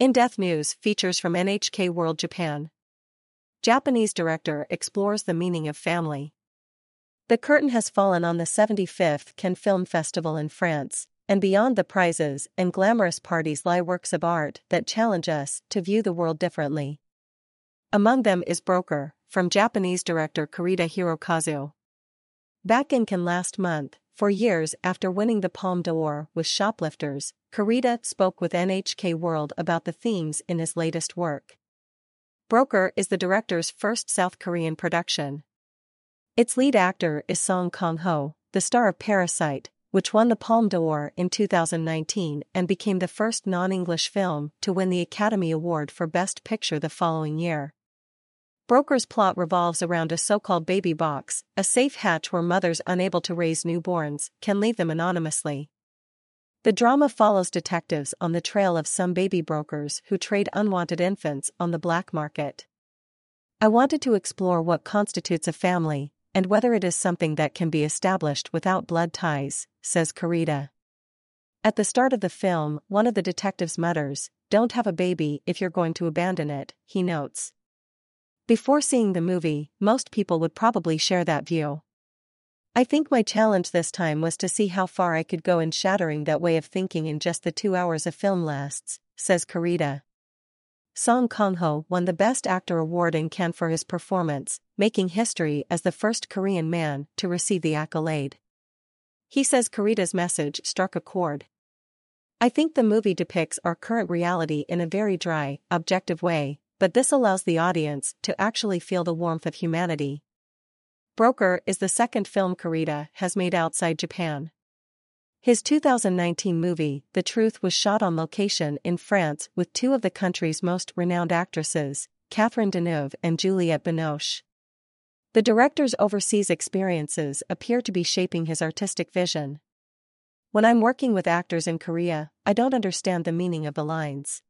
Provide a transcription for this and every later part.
In-depth news features from NHK World Japan. Japanese director explores the meaning of family. The curtain has fallen on the 75th Cannes Film Festival in France, and beyond the prizes and glamorous parties lie works of art that challenge us to view the world differently. Among them is Broker, from Japanese director Koreeda Hirokazu. Back in Cannes last month, for years after winning the Palme d'Or with Shoplifters, Koreeda spoke with NHK World about the themes in his latest work. Broker is the director's first South Korean production. Its lead actor is Song Kang-ho, the star of Parasite, which won the Palme d'Or in 2019 and became the first non-English film to win the Academy Award for Best Picture the following year. Broker's plot revolves around a so-called baby box, a safe hatch where mothers unable to raise newborns can leave them anonymously. The drama follows detectives on the trail of some baby brokers who trade unwanted infants on the black market. I wanted to explore what constitutes a family, and whether it is something that can be established without blood ties, says Koreeda. At the start of the film, one of the detectives mutters, Don't have a baby if you're going to abandon it, he notes. Before seeing the movie, most people would probably share that view. I think my challenge this time was to see how far I could go in shattering that way of thinking in just the two hours a film lasts, says Koreeda. Song Kang-ho won the Best Actor award in Cannes for his performance, making history as the first Korean man to receive the accolade. He says Koreeda's message struck a chord. I think the movie depicts our current reality in a very dry, objective way, but this allows the audience to actually feel the warmth of humanity, Broker is the second film Koreeda has made outside Japan. His 2019 movie, The Truth, was shot on location in France with two of the country's most renowned actresses, Catherine Deneuve and Juliette Binoche. The director's overseas experiences appear to be shaping his artistic vision. When I'm working with actors in Korea, I don't understand the meaning of the lines.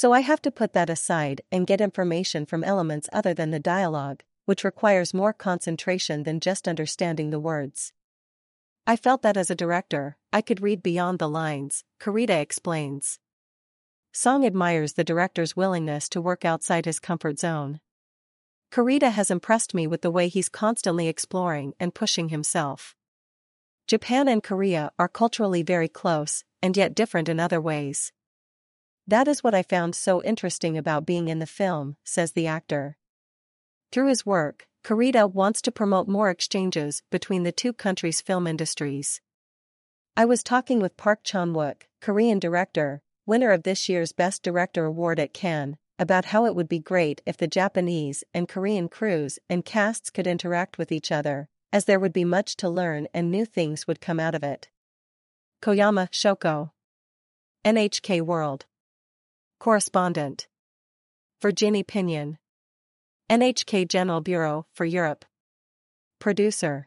So I have to put that aside and get information from elements other than the dialogue, which requires more concentration than just understanding the words. I felt that as a director, I could read beyond the lines, Koreeda explains. Song admires the director's willingness to work outside his comfort zone. Koreeda has impressed me with the way he's constantly exploring and pushing himself. Japan and Korea are culturally very close, and yet different in other ways. That is what I found so interesting about being in the film, says the actor. Through his work, Koreeda wants to promote more exchanges between the two countries' film industries. I was talking with Park Chan-wook, Korean director, winner of this year's Best Director Award at Cannes, about how it would be great if the Japanese and Korean crews and casts could interact with each other, as there would be much to learn and new things would come out of it. Koyama Shoko NHK World Correspondent. Virginie Pinion. NHK General Bureau for Europe. Producer